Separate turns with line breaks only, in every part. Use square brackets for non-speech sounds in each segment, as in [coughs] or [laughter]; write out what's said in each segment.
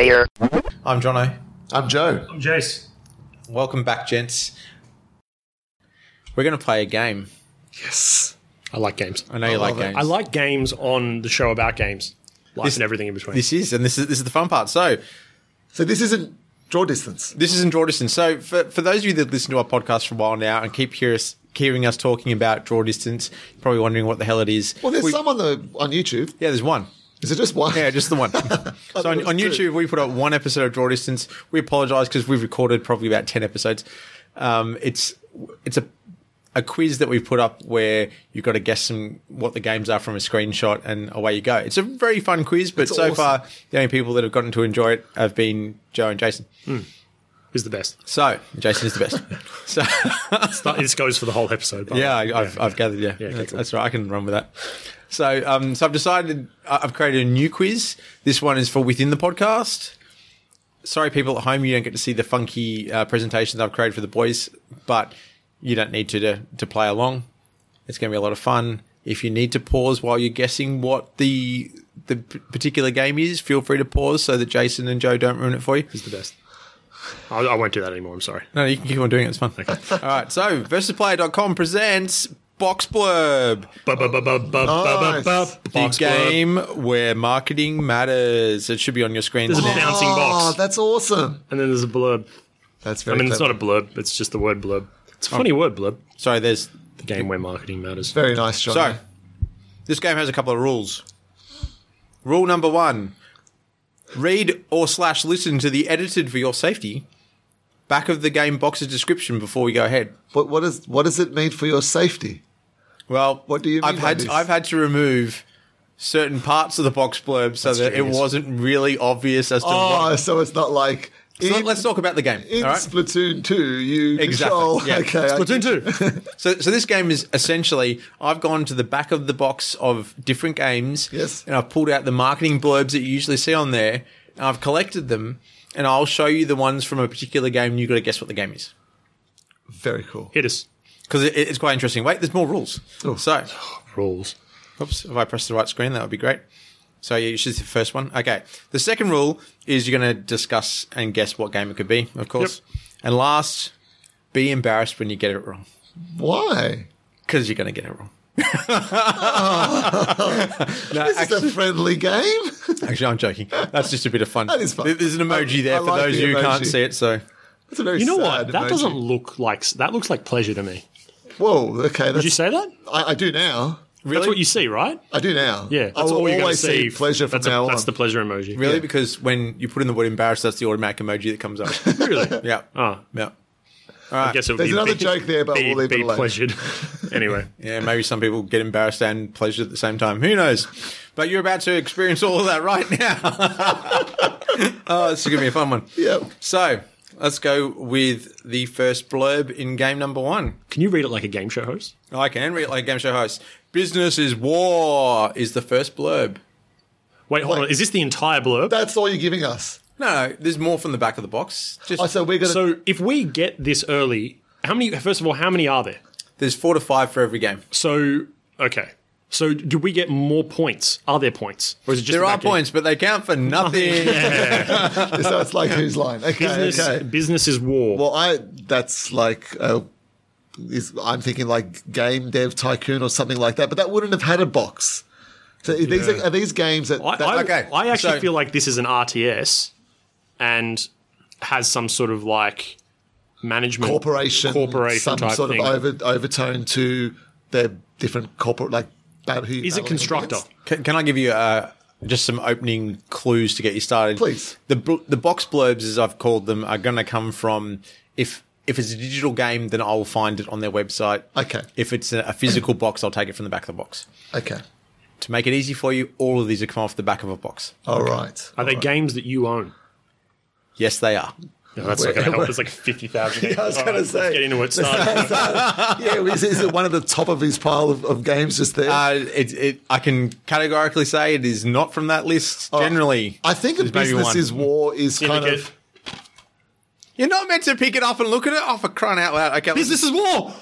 player.
I'm Jono.
I'm Joe.
I'm Jace.
Welcome back, gents. We're going to play a game.
Yes.
I like games.
I know you like
it.
games.
I like games on the show about games. Life
This-
and everything in between.
this is, and this is this is the fun part. So
So this isn't draw distance.
this isn't draw distance. So for for those of you that listen to our podcast for a while now and keep hear us, hearing us talking about draw distance, you're probably wondering what the hell it is.
Well, there's
We-
some on the on YouTube.
Yeah, there's one.
Is it just one?
Yeah, just the one. [laughs] so on, on. YouTube, we put up one episode of Draw Distance. We apologise because we've recorded probably about ten episodes. Um, it's it's a a quiz that we've put up where you've got to guess some what the games are from a screenshot, and away you go. It's a very fun quiz, but
It's
so
awesome.
far the only people that have gotten to enjoy it have been Joe and Jason.
Who's the best?
So Jason is the best. [laughs] so
It's not- this goes for the whole episode. by
yeah. I, I've, I've gathered. Yeah,
okay,
that's,
cool.
that's right. I can run with that. So, um, so I've decided I- I've created a new quiz. This one is for within the podcast. Sorry, people at home, you don't get to see the funky uh, presentations I've created for the boys, but you don't need to to, to play along. It's going to be a lot of fun. If you need to pause while you're guessing what the the particular game is, feel free to pause so that Jason and Joe don't ruin it for you.
Who's the best? I, I won't do that anymore. I'm sorry.
No, you can keep on doing it. It's fun. All right. So, versusplayer.com presents Box Blurb.
Nice.
The
Box
game where marketing matters. It should be on your screen.
There's a
now.
bouncing
Oh,
box,
that's awesome.
and then there's a blurb.
That's very.
I
very.
mean, it's
clever.
not a blurb. It's just the word blurb. It's a oh. funny word, blurb.
Sorry, there's.
The game where marketing matters.
very nice, John.
So, this game has a couple of rules. Rule number one read or slash listen to the edited for your safety back of the game box's description before we go ahead.
What what is what does it mean for your safety?
Well,
What do you mean
I've
by
had
this?
I've had to remove certain parts of the box blurb so that
genius.
it wasn't really obvious as to
Oh,
what.
so it's not like
So
in,
let's talk about the game.
in
all right?
Splatoon two. You
Exactly,
control. [laughs]
yeah.
Okay,
Splatoon two. [laughs]
So, so this game is essentially I've gone to the back of the box of different games,
Yes.
and I've pulled out the marketing blurbs that you usually see on there, and I've collected them, and I'll show you the ones from a particular game. and You've got to guess what the game is
very cool.
Hit us.
Because it, it's quite interesting. Wait, there's more rules.
Oh.
So, [sighs]
Rules.
oops, if I press the right screen, that would be great. So you should see the first one. Okay. The second rule is you're going to discuss and guess what game it could be, of course. And last, be embarrassed when you get it wrong
Why?
because you're going to get it wrong. [laughs] [laughs] no,
This
actually,
is a friendly game.
Actually, I'm joking. That's just a bit of fun.
That is fun.
There's an emoji
I-
there
I
for
like
those
the
of you who can't see it. So
It's a very
You know
sad
what? That
emoji.
doesn't look like that. Looks like pleasure to me.
Whoa. Okay.
Did you say that?
I, I do now.
That's what you see, right?
I do now.
Yeah,
I
that's
will
all you're going to
always
see.
see pleasure from
that's a-
now
That's
on.
the pleasure emoji.
really,
Yeah.
because when you put in the word embarrassed, that's the automatic emoji that comes up. [laughs]
Really?
yeah.
Oh,
Yeah.
I guess it would
There's
be
another
be,
joke there, but
be,
we'll leave
be
it alone.
pleasured. [laughs] anyway,
Yeah. Maybe some people get embarrassed and pleasured at the same time. Who knows? But you're about to experience all of that right now. [laughs] oh, this is going to be a fun one.
Yep.
So let's go with the first blurb in game number one.
can you read it like a game show host?
I can read it like a game show host. Business is war is the first blurb.
Wait, hold
Wait.
on. Is this the entire blurb?
That's all you're giving us.
No, no, there's more from the back of the box. Just
Oh, so we're gonna.
so if we get this early, how many? First of all, how many are there?
there's four to five for every game.
So okay. So do we get more points? Are there points, or is it just
There are
back end?
points, but they count for [laughs] nothing. [laughs]
so it's like whose line? Okay.
Business,
okay.
business is war.
Well, I that's like uh, is I'm thinking like game dev tycoon or something like that, but that wouldn't have had a box. So these are, are these games that,
I,
that
I,
okay,
I actually
so-
feel like this is an RTS and has some sort of like management
corporation,
corporation
some
type
sort
thing.
of over, overtone to their different corporate like battle. who-
is it
battling
constructor?
can, can I give you uh, just some opening clues to get you started?
Please.
The bl- the box blurbs, as I've called them, are going to come from if if it's a digital game, then I'll find it on their website.
Okay.
If it's a, a physical box, I'll take it from the back of the box.
Okay,
To make it easy for you, all of these are come off the back of a box.
all right.
Are they games that you own?
Yes, they are.
No, that's not going to help. It's like fifty thousand. [laughs]
Yeah, I was gonna say.
Let's get into it. Start. [laughs]
yeah, is, is it one of the top of his pile of, of games just there?
Uh, it, it, I can categorically say it is not from that list. Generally,
I think a business is war is kind of
You're not meant to pick it up and look at it. Oh, for crying out loud! Okay,
Business is war.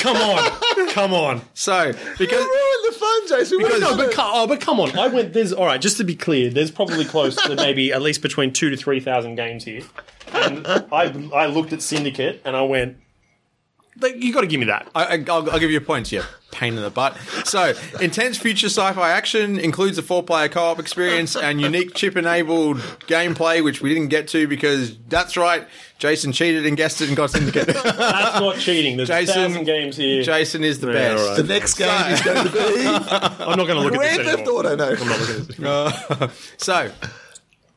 come on, come on.
So because
ruined the fun, Jason. We
No,
would've
but
done
oh, but come on. I went. There's all right. Just to be clear, there's probably close to maybe at least between two to three thousand games here. And I I looked at Syndicate and I went, like, you got to give me that.
I, I- I'll, I'll give you a point. Yeah, pain in the butt. So, intense future sci-fi action includes a four-player co-op experience and unique chip-enabled gameplay, which we didn't get to because that's right, Jason cheated and guessed it and got syndicate. [laughs]
That's not cheating. There's
Jason-
a thousand games here.
Jason is the
Yeah,
best.
all right.
The next game is going to be [laughs]
I'm not going to look at
Grand
this
Theft
anymore.
Auto. No,
I'm not looking at this. [laughs]
Uh, so,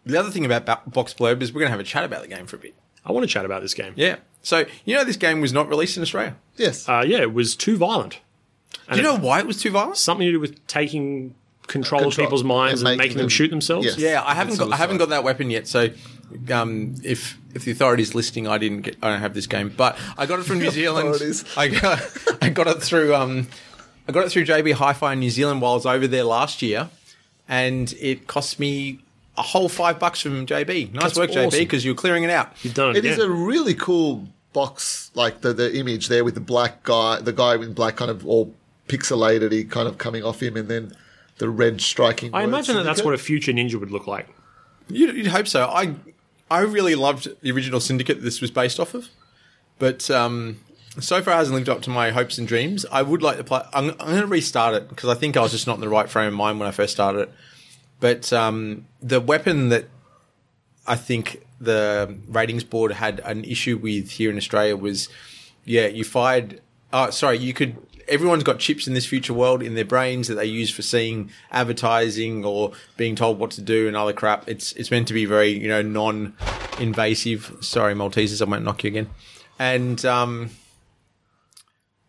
the other thing about Ba- Box Blurb is we're going to have a chat about the game for a bit.
I want to chat about this game.
Yeah. So, you know, this game was not released in Australia.
yes.
Uh, yeah, it was too violent.
Do you know why it was too violent?
Something to do with taking control, of
Control-
people's minds
and
and,
making
making them,
them-
shoot themselves.
Yes.
Yeah, I haven't got I haven't got that weapon yet. So, um, if if the authorities listening, I didn't get I don't have this game, but I got it from [laughs] New Zealand. I got I got it through um I got it through JB Hi-Fi in New Zealand while I was over there last year, and it cost me a whole five bucks from JB. Nice
That's
work, JB, because you're clearing it out.
You've done it,
It is
again.
a really cool box, like the, the image there with the black guy, the guy in black kind of all pixelated, he kind of coming off him, and then the red striking.
I imagine that that's what a future ninja would look like.
You'd, you'd hope so. I I really loved the original Syndicate this was based off of, but um, so far hasn't lived up to my hopes and dreams. I would like to play. I'm, I'm going to restart it because I think I was just not in the right frame of mind when I first started it. But um, the weapon that I think the ratings board had an issue with here in Australia was, yeah, you fired. Oh, sorry, you could. Everyone's got chips in this future world in their brains that they use for seeing advertising or being told what to do and other crap. It's it's meant to be very you know non-invasive. Sorry, Maltesers, I won't knock you again. And um,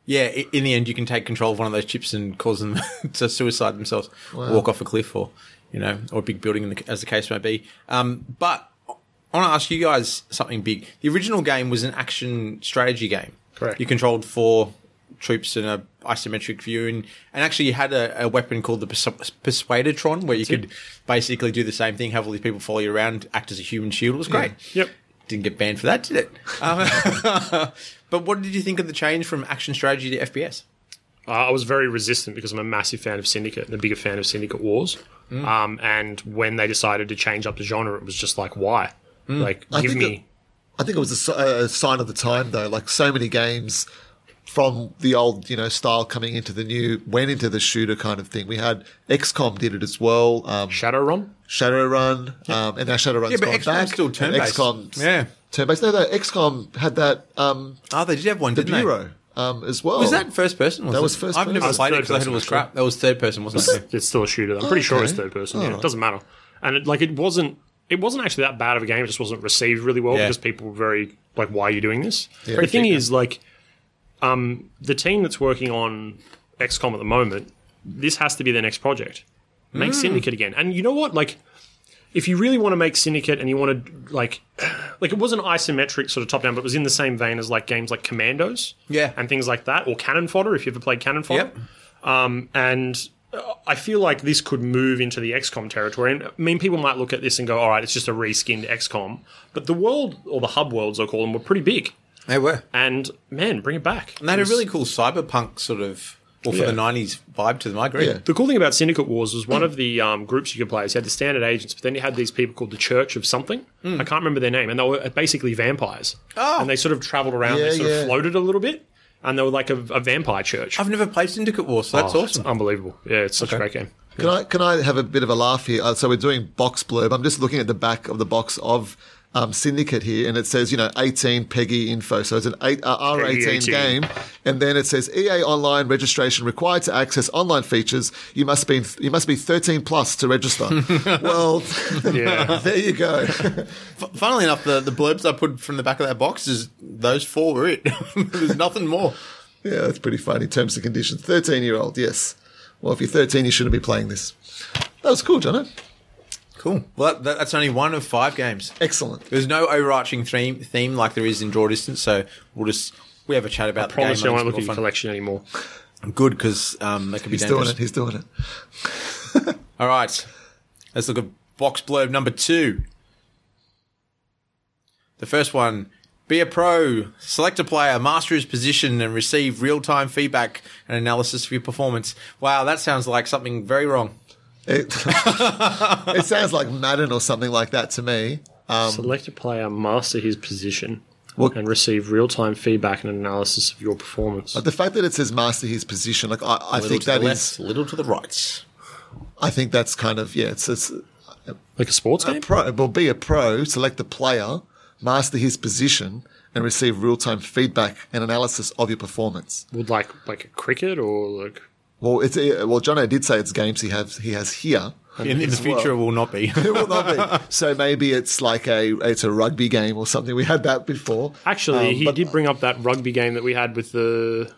yeah, in the end, you can take control of one of those chips and cause them [laughs] to suicide themselves, walk off a cliff, or you know, or a big building, in the, as the case may be. Um, but I want to ask you guys something big. The original game was an action strategy game.
Correct.
You controlled four troops in a isometric view, and, and actually you had a, a weapon called the Persu- Persuadertron, where you could basically do the same thing, have all these people follow you around, act as a human shield. It was great.
Yep.
Didn't get banned for that, did it? [laughs] Um, [laughs] but what did you think of the change from action strategy to FPS?
Uh, I was very resistant because I'm a massive fan of Syndicate and a bigger fan of Syndicate Wars.
Mm.
Um, and when they decided to change up the genre, it was just like, why? Like,
I
give
think
me.
I think it was a, a sign of the time, though. Like so many games from the old, you know, style coming into the new, went into the shooter kind of thing. We had XCOM did it as well. Um,
Shadowrun?
Shadowrun, um, and now Shadowrun's
Yeah, but
gone
XCOM's
back.
still
and
turn-based.
XCOM's
Yeah.
turn-based. No, no, XCOM had that um,
Oh, they did have one,
the
didn't
Bureau um, as well.
Was that first person?
That
it?
was first
I've never played it because I heard it was crap. That was third person, wasn't it?
It's still a shooter. I'm pretty sure it's third person. Yeah, it doesn't matter. And it, like, it wasn't. It wasn't actually that bad of a game. It just wasn't received really well
Yeah.
because people were very like, "Why are you doing this?" the thing
thick,
is, like, um, the team that's working on XCOM at the moment, this has to be their next project. Make
Hmm.
Syndicate again. And you know what? Like, if you really want to make Syndicate and you want to like, like it wasn't isometric sort of top down, but it was in the same vein as like games like Commandos,
Yeah.
and things like that, or Cannon Fodder. If you ever played Cannon Fodder, um, and uh, I feel like this could move into the XCOM territory. And I mean, people might look at this and go, "All right, it's just a reskinned XCOM," but the world or the hub worlds, I call them, were pretty big.
They were.
And man, bring it back.
And they had a really cool cyberpunk sort of, or for
Yeah.
the 90s vibe to them. I agree.
Yeah.
The cool thing about Syndicate Wars was one of the um, groups you could play. is you had the standard agents, but then you had these people called the Church of something. I can't remember their name, and they were basically vampires.
Oh.
and they sort of travelled around.
Yeah,
they sort
yeah.
of floated a little bit, and they were like a, a vampire church.
I've never played Syndicate Wars, so that's
Oh,
awesome.
Unbelievable. Yeah, it's such a great game.
Can I can I have a bit of a laugh here? Uh, so we're doing box blurb. I'm just looking at the back of the box of um, Syndicate here, and it says you know 18 PEGI info. So it's an eight, uh, R18
18.
game, and then it says EA Online registration required to access online features. You must be you must be 13 plus to register. [laughs] well, [laughs] [laughs] there you go.
F- funnily enough, the, the blurbs I put from the back of that box is those four were it. There's nothing more.
yeah, that's pretty funny. Terms and conditions. 13 year old, yes. Well, if you're 13, you shouldn't be playing this. That was cool, Jono.
Cool. Well, that, that's only one of five games.
Excellent.
There's no overarching theme theme like there is in Draw Distance, so we'll just we have a chat about the game.
Promise you I
and
won't look at your
fun.
collection anymore.
Good because um, they could be
He's doing
dangerous.
it. He's doing it. [laughs] [laughs]
All right, let's look at box blurb number two. The first one Be a pro, select a player, master his position, and receive real time feedback and analysis of your performance. Wow, that sounds like something very wrong.
It, [laughs] it sounds like Madden or something like that to me. Um,
Select a player, master his position,
Well-
and receive real time feedback and analysis of your performance.
the fact that it says master his position, like I, I think
to the
that
left,
is,
little to the right.
I think that's kind of yeah. It's, it's
Like a sports
a
game?
pro. Well, be a pro, select a player, master his position, and receive real time feedback and analysis of your performance.
Would like like a cricket or like
Well, it's uh, well, Jono did say it's games he has he has here.
In, in the future,
well.
it will not be. [laughs]
It will not be. [laughs] So maybe it's like a it's a rugby game or something. We had that before.
Actually,
Um,
he
but
did bring up that rugby game that we had with the.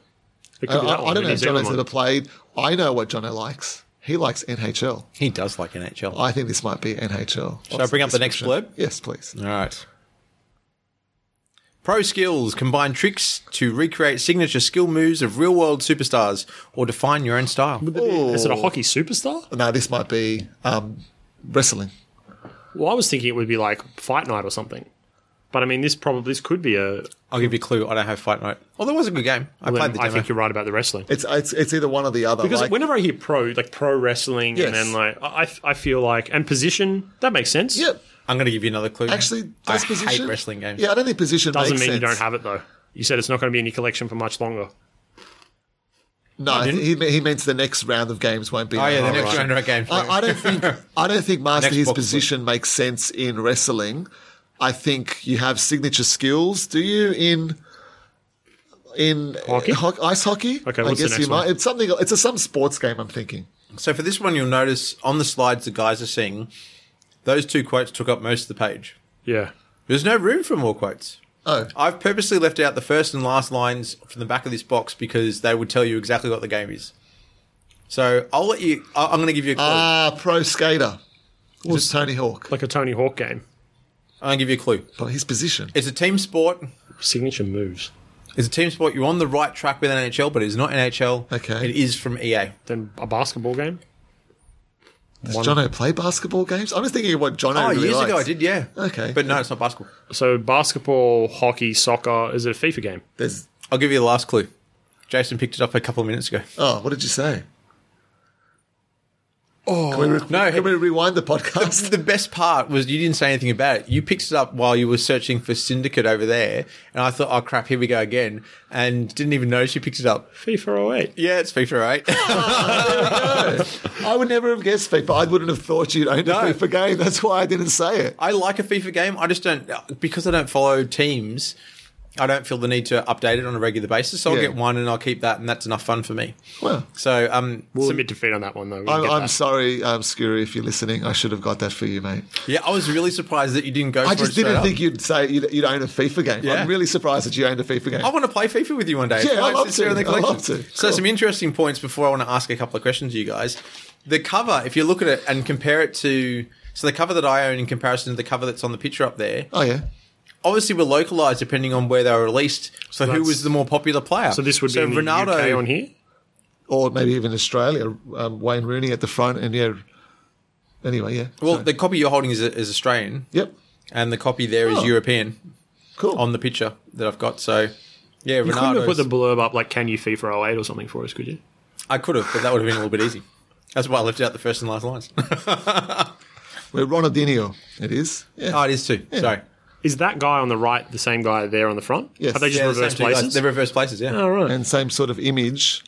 It
I,
could be that
I
one,
don't know if
New Zealand
Jono's ever played. I know what Jono likes. He likes NHL.
he does like NHL.
I think this might be NHL.
Shall I bring up the next blurb?
Yes, please.
All right. Pro skills combine tricks to recreate signature skill moves of real world superstars or define your own style.
Is it a hockey superstar?
No, this might be um, wrestling.
Well, I was thinking it would be like Fight Night or something. But I mean, this probably this could be a.
I'll give you a clue. I don't have Fight Night. Oh, that was a good game. I
then
played the
I think you're right about the wrestling.
It's it's, it's either one or the other.
Because
like,
whenever I hear pro, like pro wrestling,
Yes.
and then like I, I feel like and position that makes sense.
yeah,
I'm going to give you another clue.
actually,
I
position
hate wrestling games.
Yeah, I don't think position
doesn't
makes
mean you don't have it though. You said it's not going to be in your collection for much longer.
No, he, he means the next round of games won't be.
Oh yeah, the next
right.
round of game.
I, I don't think [laughs] I don't think master his
box
position makes sense in wrestling. I think you have signature skills. Do you in in
Hockey?
ho- ice hockey?
Okay,
I
what's the
guess
next
you might.
one?
It's something. It's a some sports game. I'm thinking.
So for this one, you'll notice on the slides the guys are seeing those two quotes took up most of the page.
Yeah.
There's no room for more quotes.
Oh,
I've purposely left out the first and last lines from the back of this box because they would tell you exactly what the game is. So I'll let you. I- I'm going to give you a clue.
ah, pro skater. Was Tony Hawk?
Like a Tony Hawk game.
I'm going to give you a clue.
But his position.
It's a team sport.
Signature moves.
It's a team sport. You're on the right track with NHL, but it's not NHL.
Okay.
It is from EA.
Then a basketball game.
Does Jono play basketball games? I was thinking of what Jono
Oh,
really
years ago I did, yeah.
Okay.
But no, it's not basketball.
So basketball, hockey, soccer. Is it a FIFA game?
There's.
I'll give you the last clue. Jason picked it up a couple of minutes ago.
Oh, what did you say? Oh can we
no,
Can we rewind the podcast?
The best part was you didn't say anything about it. You picked it up while you were searching for Syndicate over there, and I thought, oh crap, here we go again, and didn't even notice you picked it up.
FIFA 08.
Yeah, it's FIFA 8. [laughs]
I would never have guessed FIFA. I wouldn't have thought you'd owned
No.
a FIFA game. That's why I didn't say it.
I like a FIFA game. I just don't because I don't follow teams. I don't feel the need to update it on a regular basis. So I'll
Yeah.
get one and I'll keep that, and that's enough fun for me.
Well,
So um,
We'll submit defeat on that one though. We
I'm,
get
I'm
that.
sorry, um, Skuri, if you're listening. I should have got that for you, mate.
yeah, I was really surprised that you didn't go.
I
for
just
it straight
didn't
up.
think you'd say you'd, you'd own a FIFA game.
Yeah.
I'm really surprised that you owned a FIFA game.
I want to play FIFA with you one day.
Yeah,
It's
I'd love
to see
to.
in the
I'd
collection.
love to.
So
Cool.
some interesting points before I want to ask a couple of questions to you guys. The cover, if you look at it and compare it to so the cover that I own in comparison to the cover that's on the picture up there,
oh yeah,
obviously we were localized depending on where they were released. So, who was the more popular player?
So this would be in the UK on here.
or maybe even Australia. Um, Wayne Rooney at the front, and yeah. Anyway, yeah.
Well,
So-
the copy you're holding is, is Australian,
yep,
and the copy there is
Oh.
European
cool.
on the picture that I've got. So, yeah,
You couldn't have
Ronaldo.
put the blurb up like "Can you FIFA 08" or something for us, could you?
I could have, but that would have been a little bit easy. That's why I left out the first and last lines. [laughs]
We're Ronaldinho. It is. Yeah.
oh, it is too. Sorry.
Is that guy on the right the same guy there on the front?
Yes.
Have they just
Yeah, the same
reversed
two
places?
They're reverse places. Yeah.
All right.
and same sort of image,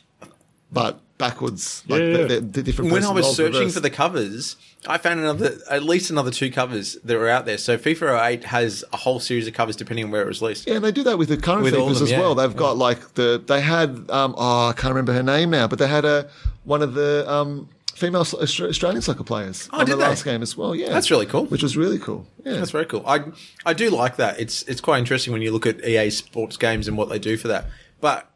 but backwards. Like
Yeah,
the,
yeah.
the, the different.
when I was searching
reversed.
for the covers, I found another, at least another two covers that were out there. So FIFA 08 has a whole series of covers depending on where it was released.
Yeah, and they do that with the current
With
FIFAs
them,
as
yeah.
well. They've got like the they had um oh I can't remember her name now, but they had a one of the um female Australian soccer players oh, on
Oh, did
the
they?
last game as well. Yeah,
That's really cool.
Which was really cool. Yeah,
That's very cool. I I do like that. It's it's quite interesting when you look at EA Sports games and what they do for that. But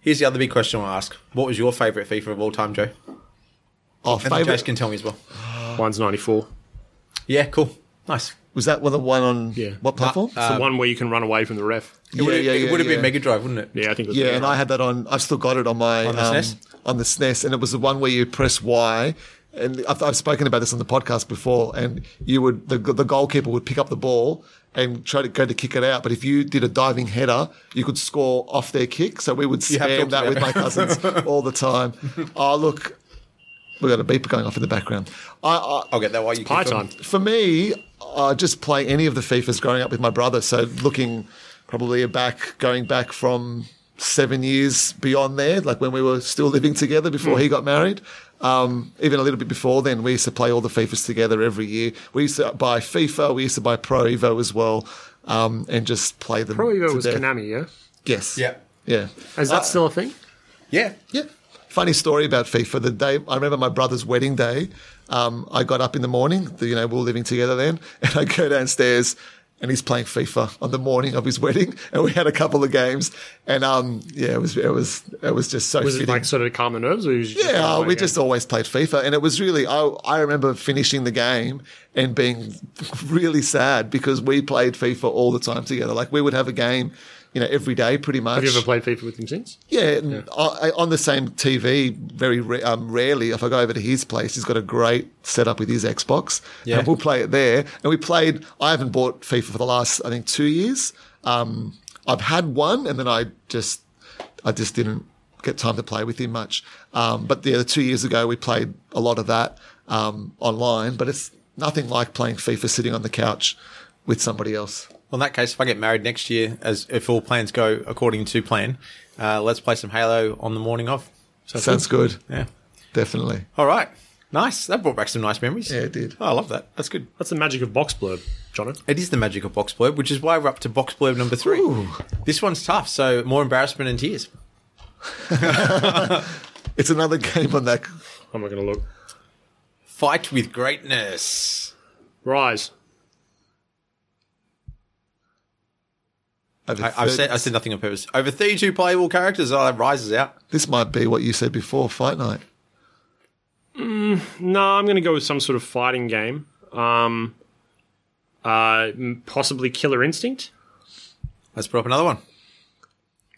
here's the other big question I want to ask: What was your favorite FIFA of all time, Joe?
oh,
And
favorite
Jace can tell me as well.
One's 94.
Yeah, cool, nice.
Was that the one on
Yeah.
what platform?
It's the one where you can run away from the ref.
It would have,
yeah,
it
yeah,
would have
yeah.
been Mega Drive, wouldn't it?
Yeah, I think it was.
yeah, and I had that on. I've still got it on my
On the
um,
SNES?
on the SNES, and it was the one where you press Y and I've, I've spoken about this on the podcast before. And you would the the goalkeeper would pick up the ball and try to go to kick it out. But if you did a diving header, you could score off their kick. So we would
have
spam that with my cousins [laughs] all the time. Oh, look, we got a beeper going off in the background. I, I,
I'll get that while you
Pie time.
for me, I just play any of the FIFAs growing up with my brother. So looking probably back, going back from seven years beyond there, like when we were still living together before he got married. Um, even a little bit before then, we used to play all the FIFAs together every year. We used to buy FIFA, we used to buy Pro Evo as well, um, and just play them.
Pro Evo
to
was
death.
Konami, yeah.
Yes.
Yeah.
Yeah.
Is that still a thing?
Yeah.
Yeah. Funny story about FIFA. The day I remember my brother's wedding day, um, I got up in the morning. The, you know, we were living together then, [laughs] and I go downstairs, and he's playing FIFA on the morning of his wedding, [laughs] and we had a couple of games, and um, yeah, it was it was it was just so
Was it like sort of calm the nerves, or was just
Yeah, we just always played FIFA, and it was really. I I remember finishing the game and being [laughs] really sad because we played FIFA all the time together. Like we would have a game, you know, every day pretty much.
Have you ever played FIFA with him since?
Yeah, I, on the same TV, very um, rarely. If I go over to his place, he's got a great setup with his Xbox.
Yeah.
and we'll play it there. And we played. I haven't bought FIFA for the last, I think, two years. Um, I've had one, and then I just, I just didn't get time to play with him much. Um, but yeah, two years ago, we played a lot of that um, online. But it's nothing like playing FIFA sitting on the couch with somebody else.
Well, in that case, if I get married next year, as if all plans go according to plan, uh, let's play some Halo on the morning of.
So Sounds good.
Yeah.
Definitely.
All right. Nice. That brought back some nice memories.
Yeah, it did.
Oh, I love that. That's good.
That's the magic of box blurb, Jono.
It is the magic of box blurb, which is why we're up to box blurb number three.
Ooh.
This one's tough, so more embarrassment and tears. [laughs]
It's another game on that.
I'm not going to look.
Fight with greatness.
Rise.
Over
I, I've
30
said I said nothing on purpose. Over 32 playable characters. Oh, that rises out.
This might be what you said before, Fight Night.
No, I'm going to go with some sort of fighting game. Um, uh, possibly Killer Instinct.
Let's put up another one.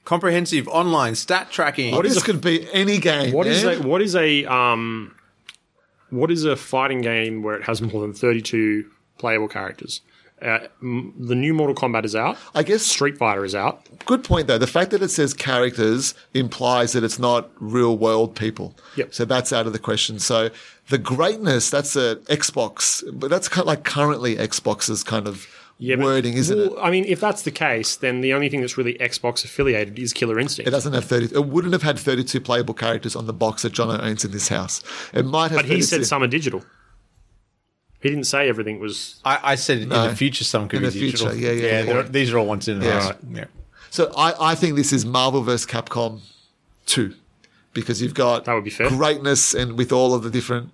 Comprehensive online stat tracking.
this could be any game.
What is
man.
a what is a um, what is a fighting game where it has more than 32 playable characters? Uh, m- the new Mortal Kombat is out.
I guess
Street Fighter is out.
good point though. The fact that it says characters implies that it's not real world people.
Yep.
So that's out of the question. So the greatness, that's a Xbox, but that's kind of like currently Xbox's kind of
Yeah, but-
wording, isn't
well,
it?
I mean, if that's the case, then the only thing that's really Xbox affiliated is Killer Instinct.
It doesn't have 30. It wouldn't have had 32 playable characters on the box that Jono owns in this house. It might have
but he said some are digital. He didn't say everything was.
I, I said in the future some could
In
be
the future,
digital.
yeah, yeah, yeah.
they're- These are all ones in.
Yeah.
Right. yeah.
So I, I think this is Marvel vs. Capcom 2 because you've got
That would be fair.
greatness and with all of the different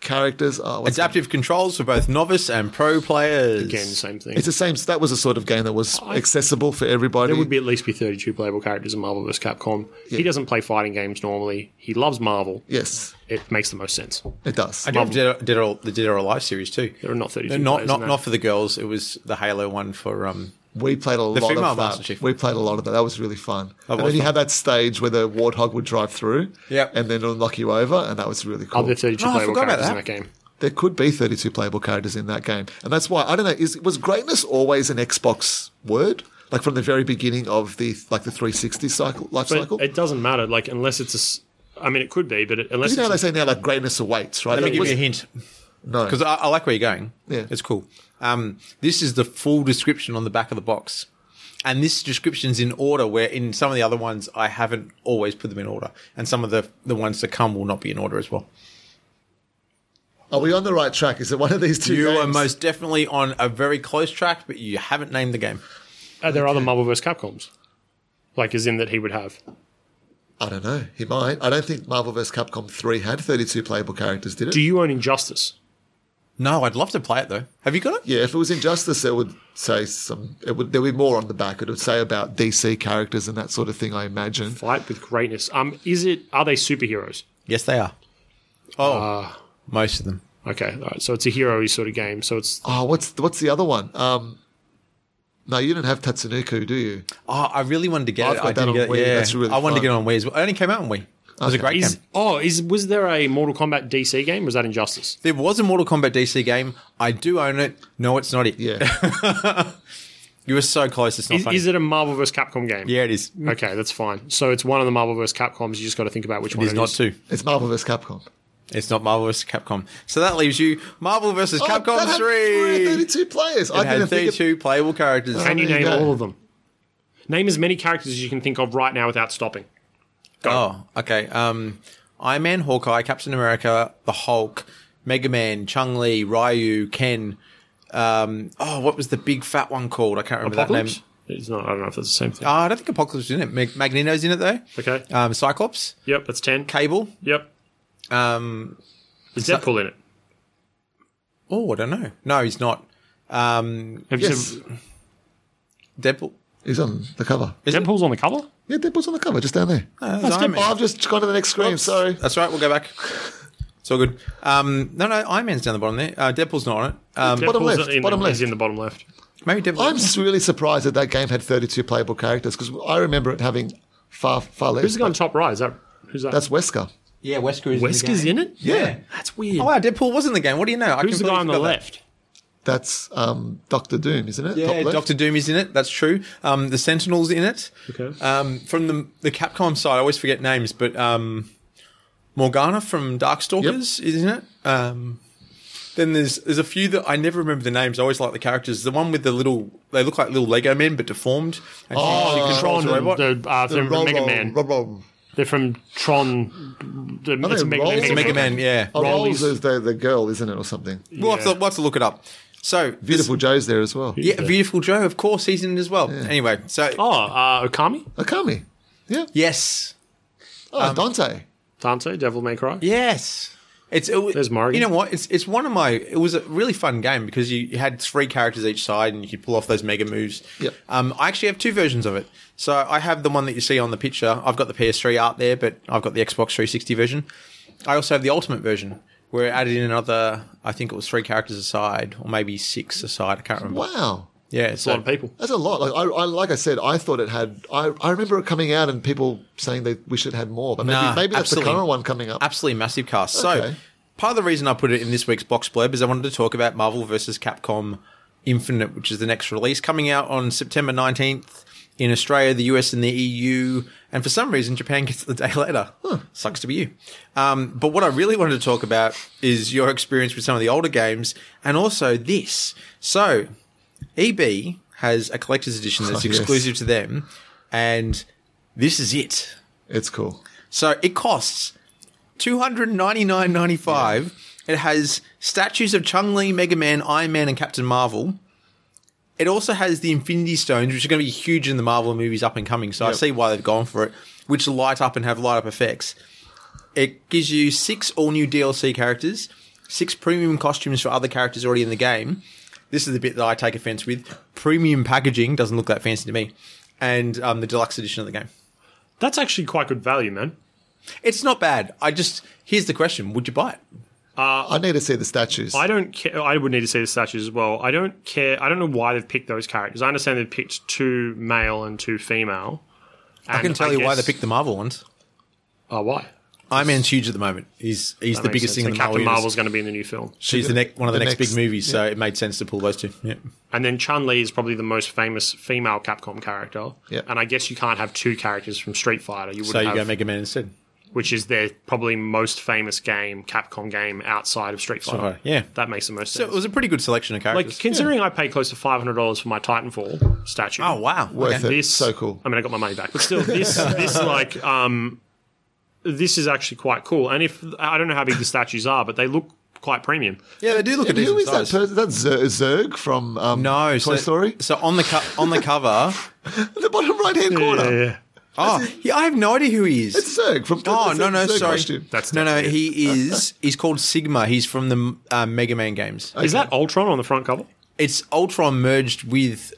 characters. Oh, what's
Adaptive controls for both novice and pro players.
Again, same thing.
It's the same. That was a sort of game that was accessible for everybody.
There would be at least be 32 playable characters in Marvel vs. Capcom. He doesn't play fighting games normally. He loves Marvel.
yes,
It makes the most sense.
it does.
I did, did, did all, the Dead or Alive series too.
There are not 32
not
players
not
in that.
not for the girls. It was the Halo one for um.
We played a lot
female
of
Master
that.
Chief.
We played a lot of that. That was really fun. and
was
then you
fun.
had that stage where the warthog would drive through,
Yep.
and then it'll knock you over, and that was really cool.
Are there 32
Oh,
playable
forgot about
characters in
that.
that game?
there could be 32 playable characters in that game, and that's why I don't know. Is was greatness always an Xbox word? Like from the very beginning of the like the 360 cycle life
But
cycle.
it doesn't matter, like, unless it's a. s- I mean, it could be, but it, unless
you know how
a-
they say now like greatness awaits, right?
Let me give
was-
you a hint
no,
because I, I like where you're going.
Yeah.
it's cool. Um, this is the full description on the back of the box. And this description's in order, where in some of the other ones I haven't always put them in order, and some of the the ones to come will not be in order as well.
are we on the right track? Is it one of these two?
You
games?
are most definitely on a very close track, but you haven't named the game.
Are there other Marvel vs. Capcoms? Like, as in that he would have.
I don't know. He might. I don't think Marvel vs. Capcom 3 had 32 playable characters, did it?
Do you own Injustice?
No, I'd love to play it though. Have you got it?
yeah, if it was Injustice, it would say some. It would there would be more on the back. It would say about DC characters and that sort of thing. I imagine.
Fight with greatness. Um, is it? Are they superheroes?
Yes, they are. Oh, most of them.
Okay, all right. So it's a hero y sort of game. So it's
Oh, what's what's the other one? Um, no, you didn't have Tatsunoko, do you?
Oh, I really wanted to get
I've
it.
got
I
that
didn't
on
get it.
Wii.
Yeah,
That's really
I wanted to get it on Wii. as well. It only came out on Wii. It was a great
Is
game.
oh is was there a Mortal Kombat DC game? Was that Injustice?
There was a Mortal Kombat DC game. I do own it. No, it's not it.
Yeah. [laughs]
You were so close. It's not
Is,
funny.
is it a Marvel vs. Capcom game?
yeah, it is.
Okay, that's fine. So it's one of the Marvel vs. Capcoms. You just got to think about which
It
one
is
it
not
is.
two.
it's Marvel vs. Capcom.
It's not Marvel vs. Capcom. So that leaves you Marvel vs.
Oh,
Capcom
that had
3.
32 players. I
It had
didn't think it,
32 playable characters.
Can you
you
name
go.
all of them? Name as many characters as you can think of right now without stopping.
Oh, okay. Um, Iron Man, Hawkeye, Captain America, the Hulk, Mega Man, Chun Li, Ryu, Ken. Um, oh, what was the big fat one called? I can't remember that name.
It's not. I don't know if that's the same thing.
Uh, I don't think Apocalypse is in it. Mag- Magneto's in it though.
okay.
Um, Cyclops,
Yep, that's ten.
Cable.
Yep.
Um,
Is Deadpool in it?
oh, I don't know. No, he's not. Um,
Have you
Yes.
said
Deadpool.
He's on the cover.
Is it?
On the cover?
Yeah, Deadpool's on the cover, just down there.
No,
Oh,
that's Iron
I've just gone to the next screen.
Oops.
Sorry.
That's right. We'll go back. It's all good. Um, no, no, Iron Man's down the bottom there. Uh, Deadpool's not on it. Um,
Bottom left,
In
bottom left.
He's in the bottom left.
maybe Deadpool.
I'm just really surprised that that game had 32 playable characters because I remember it having far, far less.
Who's the guy on top right? Is that who's that?
That's Wesker.
yeah, Wesker is
Wesker's in it.
Yeah.
That's weird.
Oh wow, Deadpool was in the game. What do you know? I
Who's the
completely
guy on the
left? that.
Left?
That's um, Doctor Doom, isn't it?
Yeah, Doctor Doom is in it. That's true. Um, the Sentinel's in it.
Okay.
Um, from the the Capcom side, I always forget names, but um, Morgana from Darkstalkers isn't it. Um, then there's there's a few that I never remember the names. I always like the characters. The one with the little, they look like little Lego men but deformed. And
Oh,
she controls
Tron,
a robot.
the, uh,
The
they're from Mega
roll,
Man.
roll, roll.
They're from Tron. The,
they
it's Mega,
rolls?
Mega,
Mega
Man.
Man, yeah.
Oh, Rolls is the, the girl, isn't it, or something?
We'll, have to, we'll have to look it up. So this-
Beautiful Joe's there as well.
yeah, beautiful Joe. Of course, he's in it as well. Anyway, so
Oh, uh, Okami,
Akami. Yeah.
yes,
Oh,
Um,
Dante.
Dante, Devil May Cry.
Yes. It's it,
There's Morgan.
You know what? It's it's one of my. It was a really fun game because you, you had three characters each side and you could pull off those mega moves.
Yep.
Um, I actually have two versions of it. So I have the one that you see on the picture. I've got the PS3 art there, but I've got the Xbox 360 version. I also have the Ultimate version where it added in another. I think it was three characters aside, or maybe six aside. I can't remember.
Wow.
Yeah,
It's a lot of people.
That's a lot. Like I, I, like I said, I thought it had. I, I remember it coming out and people saying they wish it had more, but maybe,
Nah,
maybe that's
absolutely.
the current one coming up.
Absolutely massive cast. So part of the reason I put it in this week's box blurb is I wanted to talk about Marvel vs. Capcom Infinite, which is the next release coming out on September 19th in Australia, the US, and the EU. And for some reason, Japan gets the day later. Sucks to be you. Um, but what I really wanted to talk about is your experience with some of the older games and also this. So, EB has a collector's edition that's [laughs]
Oh, yes.
exclusive to them, and this is it.
It's cool.
So it costs two hundred ninety nine ninety five. It has statues of Chun Li, Mega Man, Iron Man, and Captain Marvel. It also has the Infinity Stones, which are going to be huge in the Marvel movies up and coming. So I see why they've gone for it, which light up and have light up effects. It gives you six all new DLC characters, six premium costumes for other characters already in the game. This is the bit that I take offense with. Premium packaging doesn't look that fancy to me, and um, the deluxe edition of the game.
That's actually quite good value, man.
It's not bad. I just here's the question: Would you buy it?
Uh, I need to see the statues.
I don't care. I would need to see the statues as well. I don't care. I don't know why they've picked those characters. I understand they've picked two male and two female.
I can tell you why they picked the Marvel ones.
Oh, why?
Iron Man's huge at the moment. He's he's
That
the
makes
biggest
sense.
thing in
And
the
Captain
Marvel
Marvel's going to be in the new film,
She's the next one of the,
The
next,
next-
big movies, so it made sense to pull those two. Yeah.
and then Chun Li is probably the most famous female Capcom character.
Yep.
And I guess you can't have two characters from Street Fighter. You would
So you
have,
go Mega Man instead.
Which is their probably most famous game, Capcom game outside of Street Fighter.
Fighter, yeah.
that makes the most sense.
So it was a pretty good selection of characters.
like
characters.
considering I paid close to five hundred dollars for my Titanfall statue.
oh wow,
Worth
Okay.
it.
this
So cool.
I mean, I got my money back, but still, this [laughs] this like um, this is actually quite cool. And if I don't know how big the statues are, but they look quite premium.
Yeah, they do look a
And who
decent
is that
size.
person? That's Zurg from um,
no,
Toy
so,
Story.
So on the co- on the cover, [laughs]
The bottom right hand corner.
yeah.
Oh yeah, I have no idea who he is.
It's Zurg from.
Oh
it's
no no
Zurg
sorry
costume.
That's
no no
definitely
he is he's called Sigma he's from the uh, Mega Man games
Is that Ultron on the front cover?
it's Ultron merged with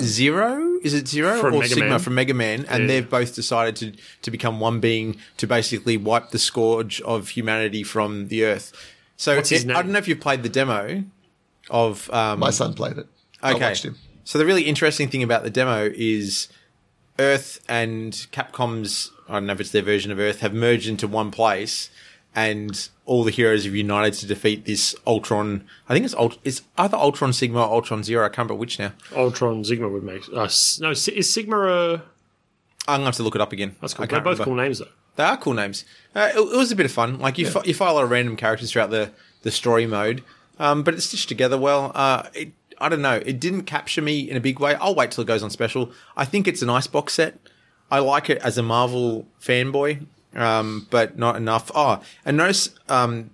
Zero is it Zero
From
or
Mega
Sigma
Man?
from Mega Man and
Yeah.
they've both decided to to become one being to basically wipe the scourge of humanity from the earth so
What's his
it-
name?
I don't know if you've played the demo of um,
My son played it. I
Okay.
watched him.
So the really interesting thing about the demo is Earth and Capcom's I don't know if it's their version of Earth have merged into one place, and all the heroes have united to defeat this Ultron. I think it's Ult- it's either Ultron Sigma or Ultron Zero. I can't remember which now.
Ultron Sigma would make. Uh, no, is Sigma a.
I'm gonna have to look it up again.
That's cool. They're both
remember.
cool names, though.
They are cool names. Uh, it, it was a bit of fun. Like you, fi- you fight a lot of random characters throughout the the story mode, um, but it's stitched together well. Uh, it, I don't know. It didn't capture me in a big way. I'll wait till it goes on special. I think it's a nice box set. I like it as a Marvel fanboy, um, but not enough. Oh, and notice um,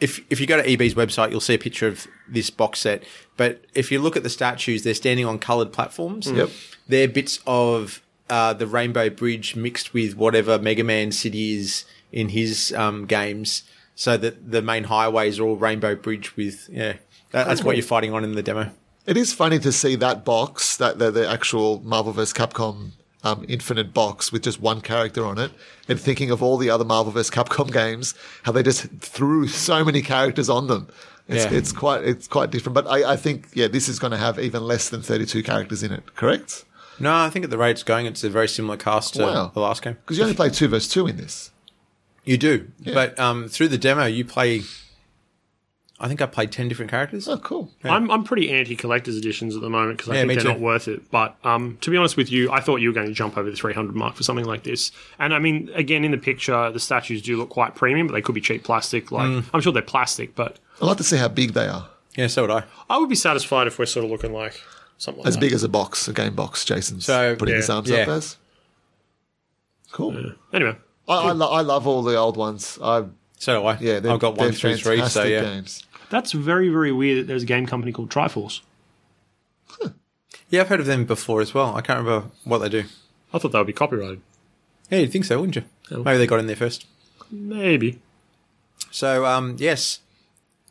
if if you go to EB's website, you'll see a picture of this box set. But if you look at the statues, they're standing on coloured platforms.
Yep.
They're bits of uh, the Rainbow Bridge mixed with whatever Mega Man City is in his um, games, so that the main highways are all Rainbow Bridge with yeah. That, that's what you're fighting on in the demo.
It is funny to see that box, that the, the actual Marvel vs. Capcom um, Infinite box with just one character on it, and thinking of all the other Marvel vs. Capcom [laughs] games, how they just threw so many characters on them. It's,
Yeah.
it's quite it's quite different, but I, I think yeah, this is going to have even less than thirty two characters in it. Correct?
No, I think at the rate it's going, it's a very similar cast to
Wow.
the last game.
Because you only play two versus two in this.
You do, but um, through the demo, you play. I think I played ten different characters.
Oh, cool.
I'm, I'm pretty anti collector's editions at the moment because I
Yeah,
think they're
too.
not worth it. But um, to be honest with you, I thought you were going to jump over the 300 mark for something like this. And I mean, again, in the picture, the statues do look quite premium, but they could be cheap plastic. Like
Mm.
I'm sure they're plastic, but
I'd like to see how big they are.
Yeah, so would I.
I would be satisfied if we're sort of looking like something like
As
that.
big as a box, a game box. Jason's
So,
putting his arms
yeah.
up as. Cool.
Anyway,
I, I, lo- I love all the old ones. I
So do I,
yeah,
I've got one
they're
through three. So yeah,
games.
that's very very weird that there's a game company called Triforce.
yeah, I've heard of them before as well. I can't remember what they do.
I thought that would be copyrighted.
Yeah, you'd think so, wouldn't you? Maybe they got in there first.
Maybe.
So, um, yes,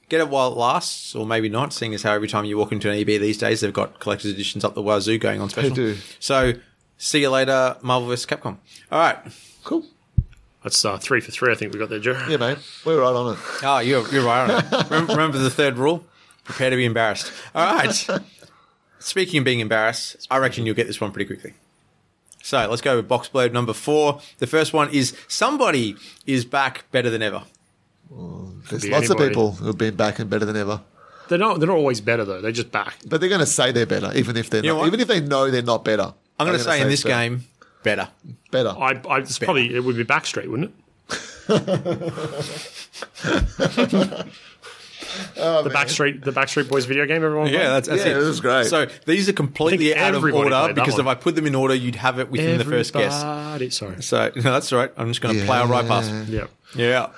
get it while it lasts, or maybe not, seeing as how every time you walk into an EB these days, they've got collector's editions up the wazoo going on special.
do.
So, see you later, Marvel vs. Capcom. All right.
Cool.
That's uh, three for three. I think we got there, Joe.
Yeah, mate. We're right on it.
Oh, you're, you're right on it. [laughs] Remember, remember the third rule? Prepare to be embarrassed. All right. Speaking of being embarrassed, I reckon you'll get this one pretty quickly. So let's go with box blurb number four. The first one is somebody is back better than ever.
There's
be
lots of people who've been back and better than ever.
They're not. They're not always better though. They're just back.
But they're going to say they're better, even if they're
know
not,
what?
even if they know they're not better.
I'm going to say in this
better.
game, better.
better.
I. I it's probably it would be Backstreet, wouldn't it? [laughs] Oh, the Backstreet, the Backstreet Boys video game. Everyone.
Yeah, that's, that's
Yeah,
it.
it was great.
So these are completely out of order because
one.
if I put them in order, you'd have it within the first guess.
Sorry.
So [laughs] no, that's all right. I'm just going to plow right past.
Yeah.
Yeah.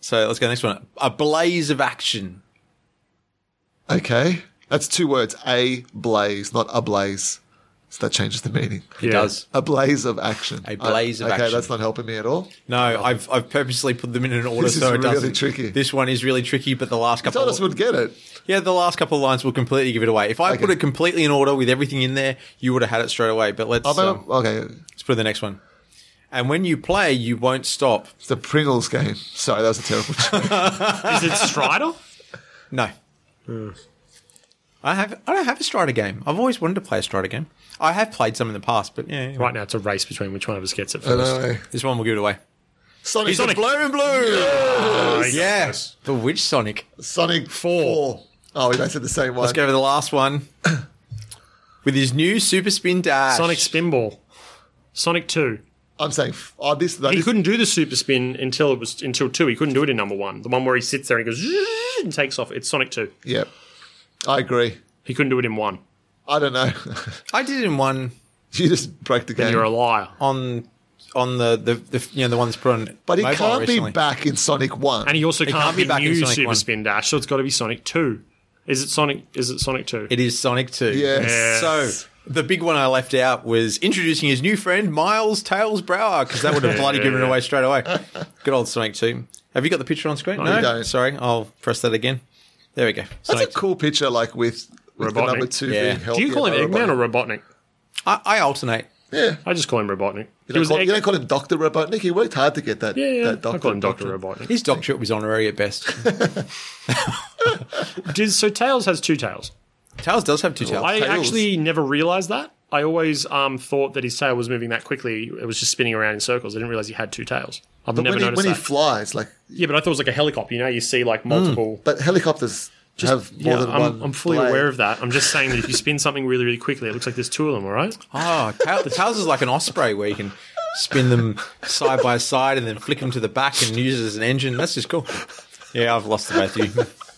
So let's go next one. A blaze of action.
Okay, that's two words. A blaze, not a blaze. So that changes the meaning.
It does.
A blaze of action.
A blaze
Uh,
of
okay,
action.
that's not helping me at all.
No, I've I've purposely put them in an order
This is
so it
really
doesn't.
tricky.
This one is really tricky, but the last
You
couple,
told us we'd get it.
yeah, the last couple of lines will completely give it away. If I put it completely in order with everything in there, you would have had it straight away. But let's
Oh,
um,
okay,
let's put the next one. And when you play, you won't stop.
it's the Pringles game. Sorry, that was a terrible [laughs] joke.
Is it Strider?
No. I have. I don't have a Strider game. I've always wanted to play a Strider game. I have played some in the past, but yeah, yeah.
right now, it's a race between which one of us gets it
I
first.
know.
this one will give it away.
Sonic,
Sonic
Sonic,
Blue and Blue.
Uh,
Yeah. But which Sonic?
Sonic
Four.
4. Oh, we don't said the same one.
Let's go to the last one. [coughs] With his new Super Spin Dash.
Sonic Spinball. Sonic Two.
I'm saying, f- oh, this, that
He
is-
couldn't do the super spin until it was until two. He couldn't do it in number one. The one where he sits there and goes [laughs] and takes off. It's Sonic Two.
yeah, I agree.
He couldn't do it in one.
I don't know.
I did it in one [laughs]
you just break the game.
You're a liar.
on on the, the, the you know the one that's put on.
but he can't
recently.
be back in Sonic 1.
And he also can't,
can't be
be
back in
new
Sonic
Super
1.
Spin Dash, so it's got to be Sonic Two. Is it Sonic? Is it Sonic Two?
It is Sonic Two.
Yes.
Yeah.
So the big one I left out was introducing his new friend Miles Tails Prower because that would have [laughs] bloody given it away straight away. [laughs] Good old Sonic Two. Have you got the picture on screen? No,
you don't.
Sorry, I'll press that again. There we go.
That's
Sonic
a cool picture, like with, with the number two
Yeah.
being held.
Do you call him Eggman or Robotnik?
I, I alternate.
Yeah.
I just call him Robotnik.
You
He
don't,
was
call,
Egg-
you don't call him Dr. Robotnik? He worked hard to get that.
yeah, yeah.
That
I call him Doctor
doctorate.
Robotnik.
His doctorate was honorary at best. [laughs]
Does, so Tails has two tails.
Tails does have two tails.
I
Tails.
actually never realized that I always um, thought that his tail was moving that quickly. It was just spinning around in circles. I didn't realize he had two tails. I've
But
never
when he,
noticed
when he flies, like,
yeah, but I thought it was like a helicopter. You know, you see like multiple.
but helicopters have more
yeah,
than
I'm,
one.
I'm fully
blade.
aware of that. I'm just saying that if you spin something really, really quickly, it looks like there's two of them. All right.
Oh, tail, the tails is like an osprey where you can spin them side by side and then flick them to the back and use it as an engine. That's just cool. Yeah, I've lost the both [laughs]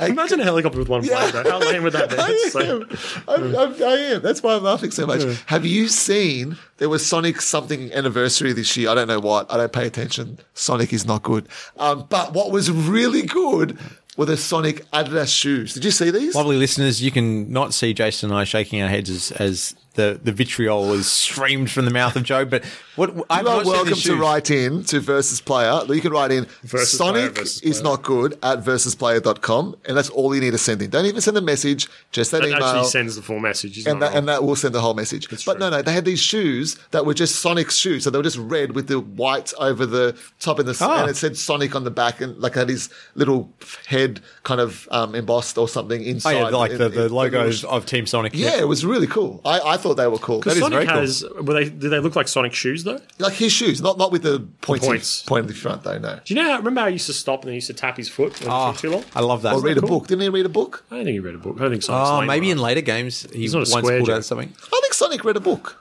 of you.
Imagine a helicopter with one blade. Though. How lame would that be? [laughs]
I
It's so-
am. I'm, I'm, I am. That's why I'm laughing so much. Have you seen there was Sonic something anniversary this year? I don't know what. I don't pay attention. Sonic is not good. Um, but what was really good were the Sonic Adidas shoes. Did you see these?
Lovely listeners, you can not see Jason and I shaking our heads as, as the, the vitriol is streamed from the mouth of Joe. But what I've
You are welcome to write in to Versus Player. You can write in
Versus
Sonic
Versus
is
Player.
not good at versusplayer.com. And that's all you need to send in. Don't even send a message, just that
That
email.
actually sends the full message.
And that, and that will send the whole message. but
true.
no, no, they had these shoes that were just Sonic shoes. So they were just red with the white over the top and the
Ah.
and it said Sonic on the back and like had his little head kind of um, embossed or something
Oh,
inside.
yeah, like
in-
the, the
in
logos
little-
of Team Sonic.
Yeah, it was really cool. I, I thought they were cool.
That is
Sonic
very cool.
has. Were they? Did they look like Sonic shoes though?
like his shoes, not not with the pointy
points.
point in the front though. No.
Do you know? How, remember how he used to stop and then he used to tap his foot when
Oh, ah,
it took too long?
I love that.
Or read a
cool?
book. Didn't he read a book?
I don't think he read a book. I don't think Sonic's
Oh, ah,
lame
maybe in later games he
not a
once
square
pulled
joke.
out something.
I think Sonic read a book.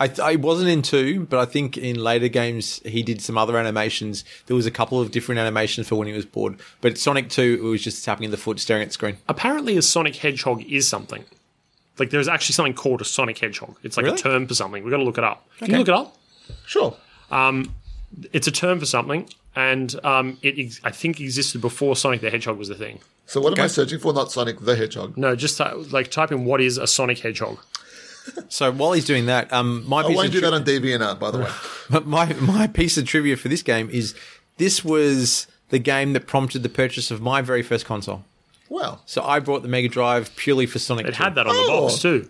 I, th- I wasn't in two, but I think in later games he did some other animations. There was a couple of different animations for when he was bored. But Sonic Two, it was just tapping in the foot, staring at the screen.
Apparently, a Sonic Hedgehog is something. Like there's actually something called a Sonic Hedgehog. It's like
Really?
a term for something. We've got to look it up. Can you
Okay.
look it up?
Sure.
It's a term for something, and um, it ex- I think existed before Sonic the Hedgehog was a thing.
So what am I searching for? Not Sonic the Hedgehog.
No, just ty- like type in what is a Sonic Hedgehog. [laughs]
So while he's doing that, um, my
I
piece
won't
of
do
tri-
that on DeviantArt, by the way. [laughs]
But my my piece of trivia for this game is this was the game that prompted the purchase of my very first console.
Well,
So I brought the Mega Drive purely for Sonic.
It
2.
had that on the
Oh.
box too.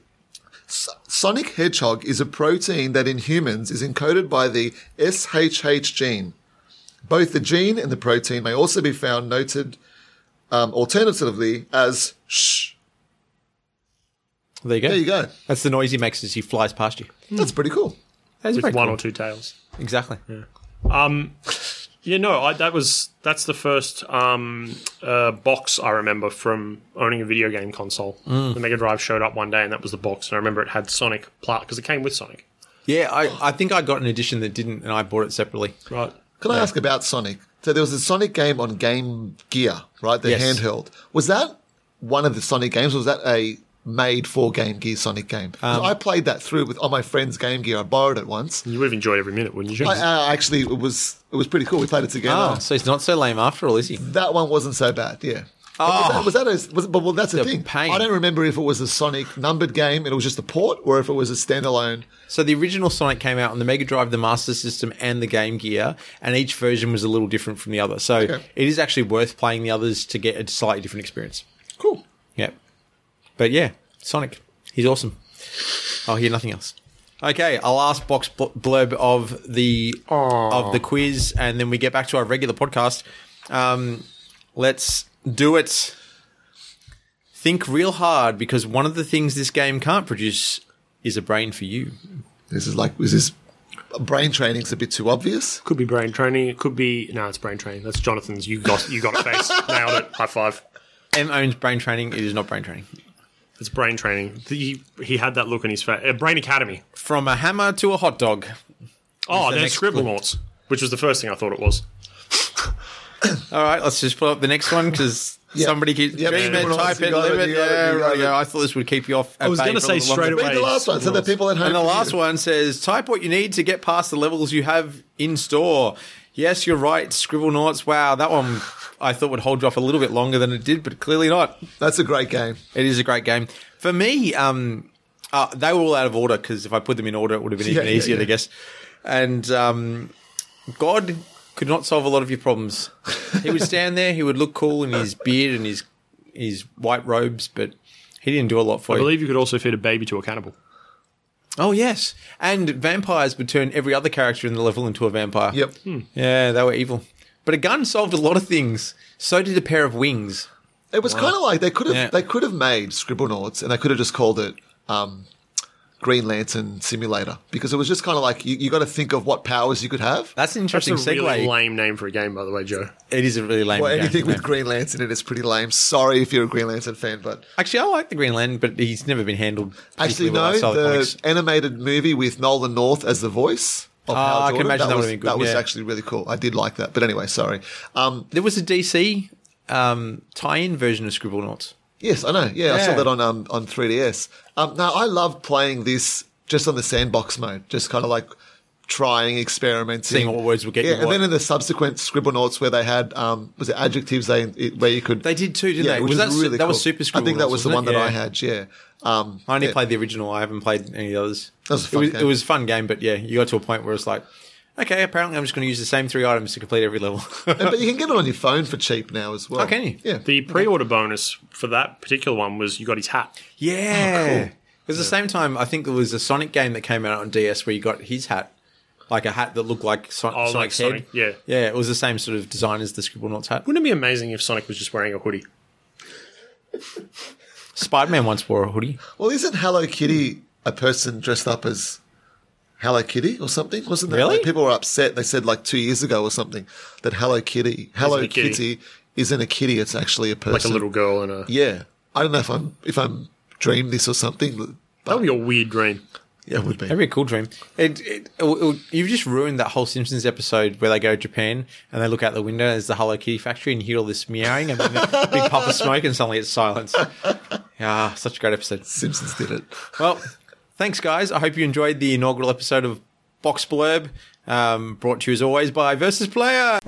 Sonic Hedgehog is a protein that in humans is encoded by the SHH gene. Both the gene and the protein may also be found noted um, alternatively as sh.
There you go.
There you go.
That's the noise he makes as he flies past you.
That's pretty cool.
That's
with
very
one
cool.
or two tails.
Exactly.
Yeah, no, I, that was that's the first um, uh, box I remember from owning a video game console.
Mm.
The Mega Drive showed up one day, and that was the box. And I remember it had Sonic Plot because it came with Sonic.
Yeah, I, I think I got an edition that didn't, and I bought it separately.
Right.
Can I ask about Sonic? So there was a Sonic game on Game Gear, right? The
Yes.
handheld. Was that one of the Sonic games? Or was that a made for Game Gear Sonic game.
Um,
I played that through with on my friend's Game Gear. I borrowed it once.
You would have enjoyed every minute, wouldn't you?
I, uh, actually, it was it was pretty cool. We played it together.
Oh, so he's not so lame after all, is he?
That one wasn't so bad, yeah. But
Oh.
was that, was that a, was, but well, that's the,
The
thing.
pain.
I don't remember if it was a Sonic numbered game and it was just a port, or if it was a standalone.
So the original Sonic came out on the Mega Drive, the Master System, and the Game Gear, and each version was a little different from the other. So
Okay.
it is actually worth playing the others to get a slightly different experience.
Cool.
Yeah. But yeah, Sonic, he's awesome. I'll hear nothing else. Okay, our last box bl- blurb of the of the quiz, and then we get back to our regular podcast. Um, let's do it. Think real hard because one of the things this game can't produce is a brain for you.
This is like was this brain training's a bit too obvious.
Could be brain training. It could be no, it's brain training. That's Jonathan's. You got you got a face. [laughs] Nailed it. High five.
M owns brain training. It is not brain training.
It's brain training. He he had that look in his face. Uh, brain Academy.
From a hammer to a hot dog.
Oh,
the
there's
next
Scribble
clue.
Which was the first thing I thought it was. [coughs]
All right, let's just pull up the next one because [laughs] somebody keeps
Yep,
dream it, type
wants to
it,
go
live it.
you got it,
Yeah, right, yeah. I thought this would keep you off.
I was
going
gonna say straight away.
Read the last one, so the people at home.
And the last one says, type what you need to get past the levels you have in store. Yes, you're right, Scribblenauts. Wow, that one I thought would hold you off a little bit longer than it did, but clearly not.
That's a great game.
It is a great game. For me, um, uh, they were all out of order because if I put them in order, it would have been
Yeah,
even
yeah,
easier
yeah.
to guess. And um, God could not solve a lot of your problems. He would stand there, he would look cool in his beard and his his white robes, but he didn't do a lot for
I
you.
I believe you could also feed a baby to a cannibal.
Oh yes, and vampires would turn every other character in the level into a vampire.
Yep.
Yeah, they were evil. But a gun solved a lot of things. So did a pair of wings.
It was kind of like they could have
Yeah.
they could have made Scribblenauts and they could have just called it um, Green Lantern Simulator because it was just kind of like you, you got to think of what powers you could have.
That's an
That's a
interesting segue.
really lame name for a game, by the way, Joe.
It is a really lame
Well,
game.
anything with
Yeah.
Green Lantern in it is pretty lame. Sorry if you're a Green Lantern fan, but
Actually, I like the Green Lantern, but he's never been handled.
actually,
particularly well
no.
outside of
The
comics.
animated movie with Nolan North as the voice. Of
Oh,
Hal
I can imagine that
was,
would've been good, That
was
yeah.
actually really cool. I did like that. But anyway, sorry. Um,
There was a DC um, tie-in version of Scribblenauts.
Yes, I know. Yeah, I saw that on um, on 3DS. Um, now I love playing this just on the sandbox mode, just kind of like trying, experimenting,
Seeing what words would get
Yeah,
you
and
what.
then in the subsequent Scribblenauts where they had um, was it adjectives they it, where you could
They did too, didn't
yeah,
they?
which
Was that
really
that was
cool.
Super
I think that was the one
it?
that I had. Yeah. Um,
I only
yeah.
played the original. I haven't played any others.
That was a
it was,
game.
It was a fun game, but yeah, you got to a point where it's like, okay, apparently I'm just going to use the same three items to complete every level.
but you can get it on your [laughs] phone for cheap now as well.
Oh, can you?
Yeah.
The pre-order bonus for that particular one was you got his hat.
yeah. Oh, because at the same time, I think there was a Sonic game that came out on DS where you got his hat, like a hat that looked like Son-
Oh, like
Sonic's head.
Yeah.
yeah, it was the same sort of design as the Scribblenauts hat.
Wouldn't it be amazing if Sonic was just wearing a hoodie?
Spider-Man once wore a hoodie.
Well, isn't Hello Kitty a person dressed up as Hello Kitty or something? Wasn't that
Really?
like, people were upset? They said like two years ago or something that Hello Kitty, Hello
Isn't a kitty.
Kitty, isn't a kitty. It's actually a person.
Like a little girl and a.
Yeah, I don't know if I'm if I'm dreamed this or something. But
That would be a weird dream.
yeah, it would be.
That'd be a cool dream. It, it, it, it- you've just ruined that whole Simpsons episode where they go to Japan and they look out the window as the Hello Kitty factory and you hear all this meowing and then a big puff of smoke and suddenly it's silence. [laughs] Yeah, such a great episode.
Simpsons did it.
Well, thanks, guys. I hope you enjoyed the inaugural episode of Box Blurb, um, brought to you as always by Versus Player.